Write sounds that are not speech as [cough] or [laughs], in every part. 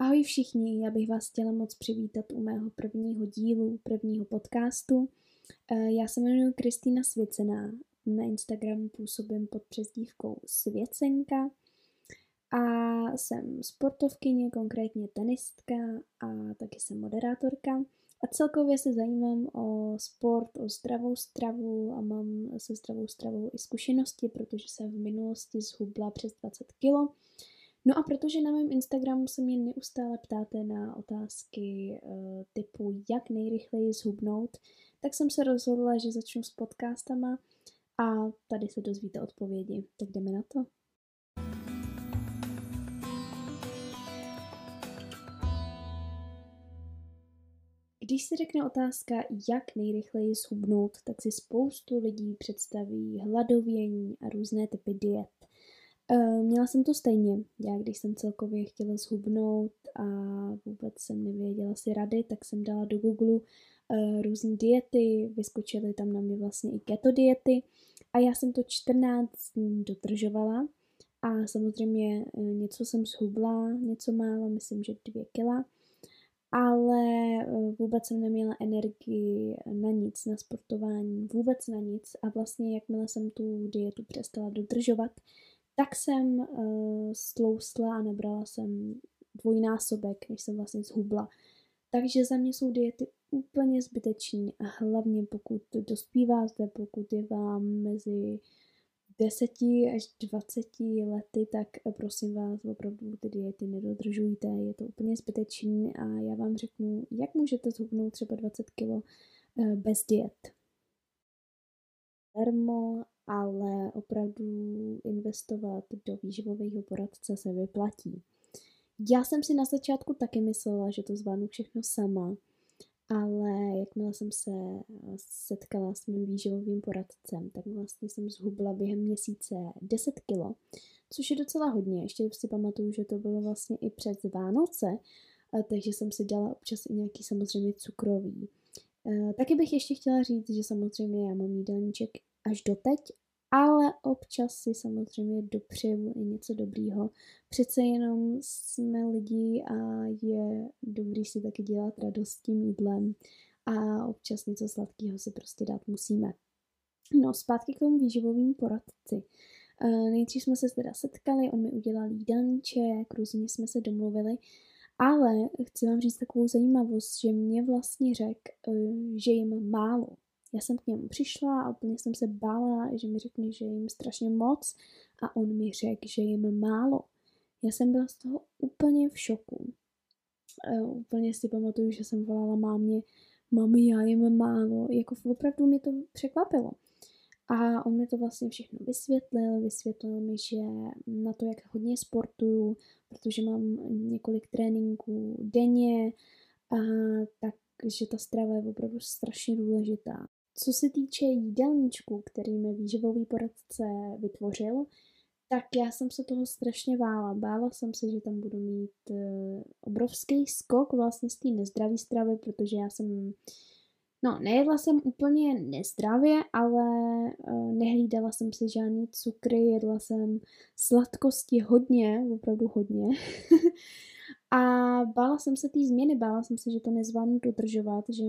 Ahoj všichni, já bych vás chtěla moc přivítat u mého prvního dílu, prvního podcastu. Eh, já se jmenuji Kristýna Svěcená, na Instagramu působím pod přezdívkou Svěcenka a jsem sportovkyně, konkrétně tenistka a taky jsem moderátorka. A celkově se zajímám o sport, o zdravou stravu a mám se zdravou stravou i zkušenosti, protože jsem v minulosti zhubla přes 20 kg No a protože na mém Instagramu se mě neustále ptáte na otázky uh, typu jak nejrychleji zhubnout, tak jsem se rozhodla, že začnu s podcastama a tady se dozvíte odpovědi. Tak jdeme na to. Když se řekne otázka, jak nejrychleji zhubnout, tak si spoustu lidí představí hladovění a různé typy diet. Uh, měla jsem to stejně. Já, když jsem celkově chtěla zhubnout a vůbec jsem nevěděla si rady, tak jsem dala do Google uh, různé diety, vyskočily tam na mě vlastně i keto diety. A já jsem to 14 dní dodržovala. A samozřejmě uh, něco jsem zhubla, něco málo, myslím, že dvě kila, ale vůbec jsem neměla energii na nic, na sportování, vůbec na nic. A vlastně jakmile jsem tu dietu přestala dodržovat, tak jsem uh, stloustla a nabrala jsem dvojnásobek, než jsem vlastně zhubla. Takže za mě jsou diety úplně zbytečné a hlavně pokud dospíváte, pokud je vám mezi 10 až 20 lety, tak prosím vás opravdu ty diety nedodržujte, je to úplně zbytečný a já vám řeknu, jak můžete zhubnout třeba 20 kg eh, bez diet. Termo ale opravdu investovat do výživového poradce se vyplatí. Já jsem si na začátku taky myslela, že to zvládnu všechno sama, ale jakmile jsem se setkala s mým výživovým poradcem, tak vlastně jsem zhubla během měsíce 10 kilo, což je docela hodně. Ještě si pamatuju, že to bylo vlastně i před Vánoce, takže jsem si dala občas i nějaký samozřejmě cukrový. E, taky bych ještě chtěla říct, že samozřejmě já mám jídelníček až doteď, ale občas si samozřejmě dopřeju i něco dobrýho. Přece jenom jsme lidi a je dobrý si taky dělat radost tím jídlem a občas něco sladkého si prostě dát musíme. No, zpátky k tomu výživovým poradci. E, nejdřív jsme se teda setkali, on mi udělal jídelníček, různě jsme se domluvili, ale chci vám říct takovou zajímavost, že mě vlastně řekl, e, že jim málo. Já jsem k němu přišla a úplně jsem se bála, že mi řekne, že jim strašně moc a on mi řekl, že jim málo. Já jsem byla z toho úplně v šoku. Uh, úplně si pamatuju, že jsem volala mámě, mami, já jim málo. Jako opravdu mě to překvapilo. A on mi to vlastně všechno vysvětlil, vysvětlil mi, že na to, jak hodně sportuju, protože mám několik tréninků denně, a tak, že ta strava je opravdu strašně důležitá. Co se týče jídelníčku, který mi výživový poradce vytvořil, tak já jsem se toho strašně bála. Bála jsem se, že tam budu mít uh, obrovský skok vlastně z té nezdravé stravy, protože já jsem, no nejedla jsem úplně nezdravě, ale uh, nehlídala jsem si žádný cukry, jedla jsem sladkosti hodně, opravdu hodně. [laughs] A bála jsem se té změny, bála jsem se, že to nezvládnu dodržovat, že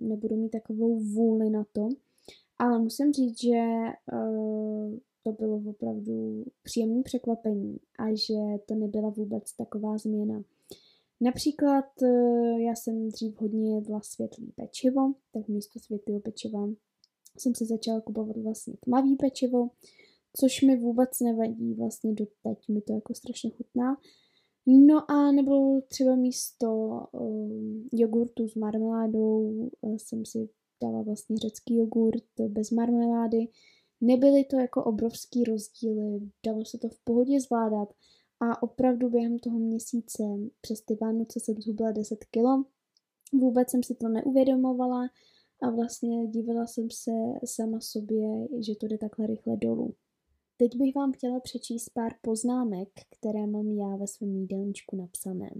nebudu mít takovou vůli na to. Ale musím říct, že uh, to bylo opravdu příjemné překvapení a že to nebyla vůbec taková změna. Například uh, já jsem dřív hodně jedla světlý pečivo, tak místo světlého pečiva jsem si začala kupovat vlastně tmavý pečivo, což mi vůbec nevadí, vlastně doteď mi to jako strašně chutná. No a nebo třeba místo um, jogurtu s marmeládou uh, jsem si dala vlastně řecký jogurt bez marmelády. Nebyly to jako obrovský rozdíly, dalo se to v pohodě zvládat a opravdu během toho měsíce přes ty Vánoce jsem zhubla 10 kilo. Vůbec jsem si to neuvědomovala a vlastně divila jsem se sama sobě, že to jde takhle rychle dolů. Teď bych vám chtěla přečíst pár poznámek, které mám já ve svém jídelníčku napsané.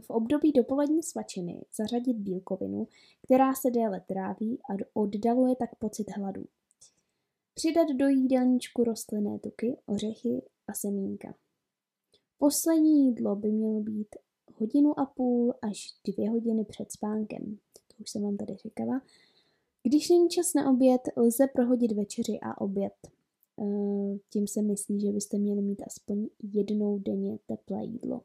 V období dopolední svačiny zařadit bílkovinu, která se déle tráví a oddaluje tak pocit hladu. Přidat do jídelníčku rostlinné tuky, ořechy a semínka. Poslední jídlo by mělo být hodinu a půl až dvě hodiny před spánkem. To už jsem vám tady říkala. Když není čas na oběd, lze prohodit večeři a oběd. Tím se myslí, že byste měli mít aspoň jednou denně teplé jídlo.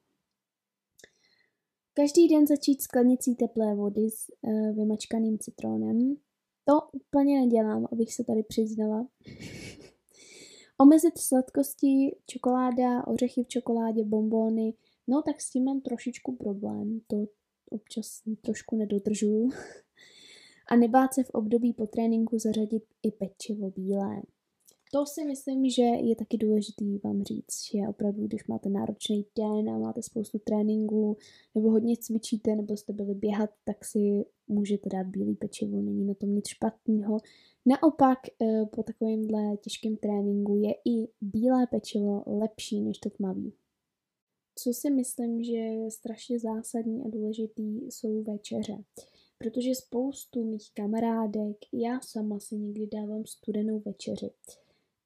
Každý den začít sklenicí teplé vody s eh, vymačkaným citronem. To úplně nedělám, abych se tady přiznala. [laughs] Omezit sladkosti, čokoláda, ořechy v čokoládě, bombóny. No tak s tím mám trošičku problém, to občas trošku nedodržuju. [laughs] A nebát se v období po tréninku zařadit i pečivo bílé. To si myslím, že je taky důležitý vám říct, že opravdu, když máte náročný den a máte spoustu tréninků, nebo hodně cvičíte, nebo jste byli běhat, tak si můžete dát bílý pečivo, není na tom nic špatného. Naopak eh, po takovémhle těžkém tréninku je i bílé pečivo lepší než to tmavý. Co si myslím, že je strašně zásadní a důležitý, jsou večeře. Protože spoustu mých kamarádek, já sama si někdy dávám studenou večeři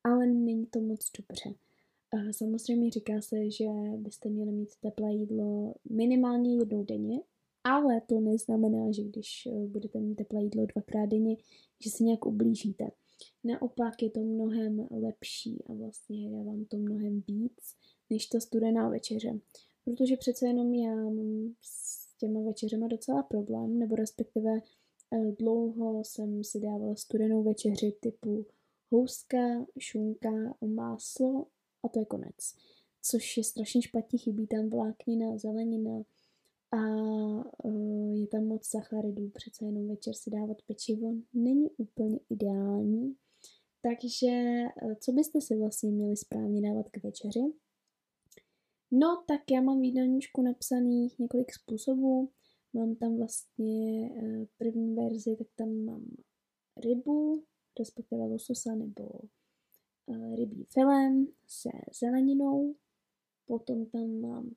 ale není to moc dobře. Samozřejmě říká se, že byste měli mít teplé jídlo minimálně jednou denně, ale to neznamená, že když eh, budete mít teplé jídlo dvakrát denně, že se nějak ublížíte. Naopak je to mnohem lepší a vlastně dá vám to mnohem víc, než ta studená večeře. Protože přece jenom já mám s těma večeřema docela problém, nebo respektive eh, dlouho jsem si dávala studenou večeři typu houska, šunka, máslo a to je konec. Což je strašně špatně, chybí tam vláknina, zelenina a uh, je tam moc sacharidů, přece jenom večer si dávat pečivo není úplně ideální. Takže uh, co byste si vlastně měli správně dávat k večeři? No, tak já mám v jídelníčku napsaných několik způsobů. Mám tam vlastně uh, první verzi, tak tam mám rybu, respektive lososa nebo uh, rybí filem se zeleninou. Potom tam mám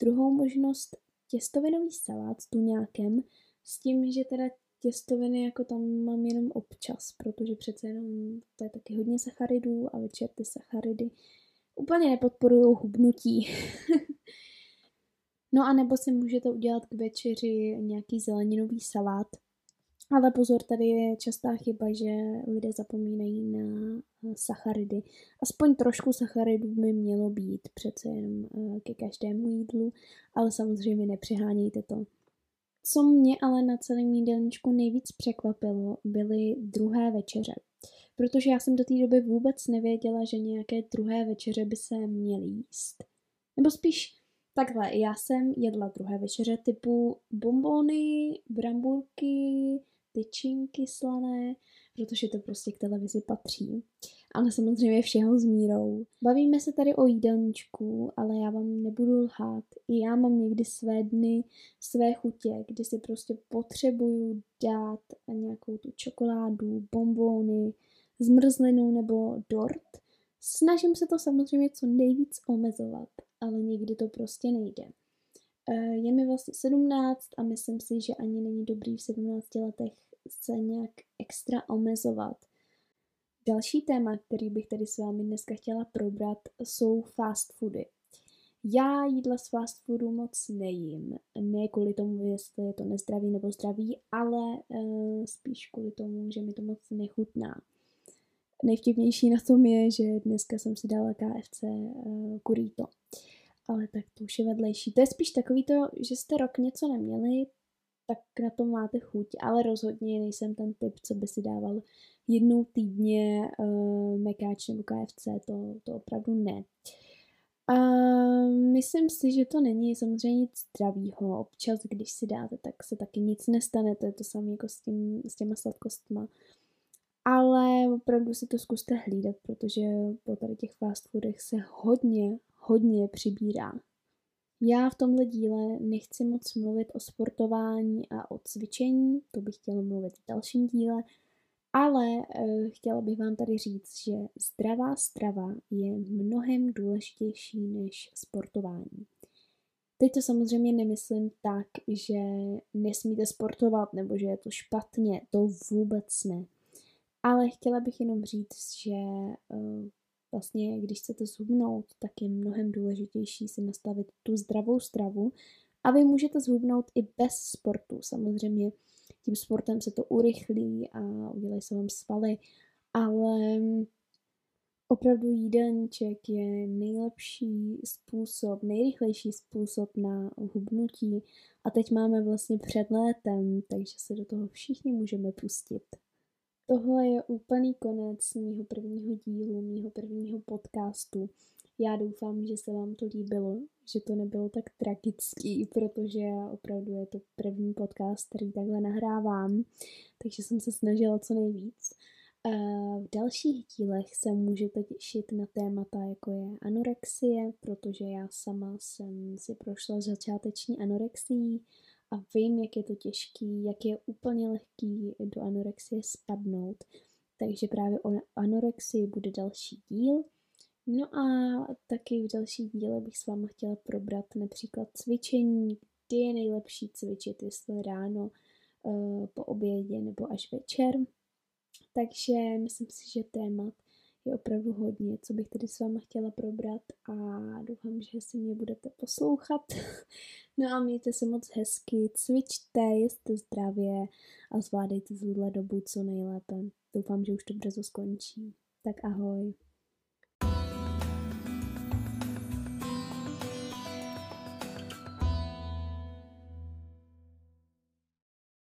druhou možnost těstovinový salát s tuňákem, s tím, že teda těstoviny jako tam mám jenom občas, protože přece jenom to je taky hodně sacharidů a večer ty sacharidy úplně nepodporují hubnutí. [laughs] no a nebo si můžete udělat k večeři nějaký zeleninový salát, ale pozor, tady je častá chyba, že lidé zapomínají na eh, sacharidy. Aspoň trošku sacharidů by mělo být přece jenom eh, ke každému jídlu, ale samozřejmě nepřehánějte to. Co mě ale na celém jídelníčku nejvíc překvapilo, byly druhé večeře. Protože já jsem do té doby vůbec nevěděla, že nějaké druhé večeře by se měly jíst. Nebo spíš takhle, já jsem jedla druhé večeře typu bombony, brambulky, tyčinky slané, protože to prostě k televizi patří. Ale samozřejmě všeho s mírou. Bavíme se tady o jídelníčku, ale já vám nebudu lhát. I já mám někdy své dny, své chutě, kdy si prostě potřebuju dát nějakou tu čokoládu, bombóny, zmrzlinu nebo dort. Snažím se to samozřejmě co nejvíc omezovat, ale někdy to prostě nejde. Eh, je mi vlastně 17 a myslím si, že ani není dobrý v 17 letech se nějak extra omezovat. Další téma, který bych tady s vámi dneska chtěla probrat, jsou fast foody. Já jídla z fast foodu moc nejím. Ne kvůli tomu, jestli je to nezdravý nebo zdravý, ale uh, spíš kvůli tomu, že mi to moc nechutná. Nejvtipnější na tom je, že dneska jsem si dala KFC uh, kurito. Ale tak to už je vedlejší. To je spíš takový to, že jste rok něco neměli, tak na to máte chuť, ale rozhodně nejsem ten typ, co by si dával jednou týdně uh, mekáč nebo KFC, to, to opravdu ne. A myslím si, že to není samozřejmě nic zdravýho. Občas, když si dáte, tak se taky nic nestane. To je to samé jako s, tím, s těma sladkostma. Ale opravdu si to zkuste hlídat, protože po tady těch fast foodech se hodně, hodně přibírá. Já v tomhle díle nechci moc mluvit o sportování a o cvičení, to bych chtěla mluvit v dalším díle, ale e, chtěla bych vám tady říct, že zdravá strava je mnohem důležitější než sportování. Teď to samozřejmě nemyslím tak, že nesmíte sportovat nebo že je to špatně, to vůbec ne. Ale chtěla bych jenom říct, že e, vlastně, když chcete zhubnout, tak je mnohem důležitější si nastavit tu zdravou stravu A vy můžete zhubnout i bez sportu. Samozřejmě tím sportem se to urychlí a udělají se vám svaly, ale opravdu jídelníček je nejlepší způsob, nejrychlejší způsob na hubnutí a teď máme vlastně před létem, takže se do toho všichni můžeme pustit. Tohle je úplný konec mýho prvního dílu, mýho prvního podcastu. Já doufám, že se vám to líbilo, že to nebylo tak tragický, protože opravdu je to první podcast, který takhle nahrávám, takže jsem se snažila co nejvíc. V dalších dílech se můžete těšit na témata, jako je anorexie, protože já sama jsem si prošla začáteční anorexií a vím, jak je to těžký, jak je úplně lehký do anorexie spadnout. Takže právě o anorexii bude další díl. No a taky v další díle bych s váma chtěla probrat například cvičení, kdy je nejlepší cvičit, jestli ráno, eh, po obědě nebo až večer. Takže myslím si, že témat je opravdu hodně, co bych tady s váma chtěla probrat a doufám, že si mě budete poslouchat. [laughs] No a mějte se moc hezky, cvičte, jste zdravě a zvládejte tuhle dobu co nejlépe. Doufám, že už to brzo skončí. Tak ahoj.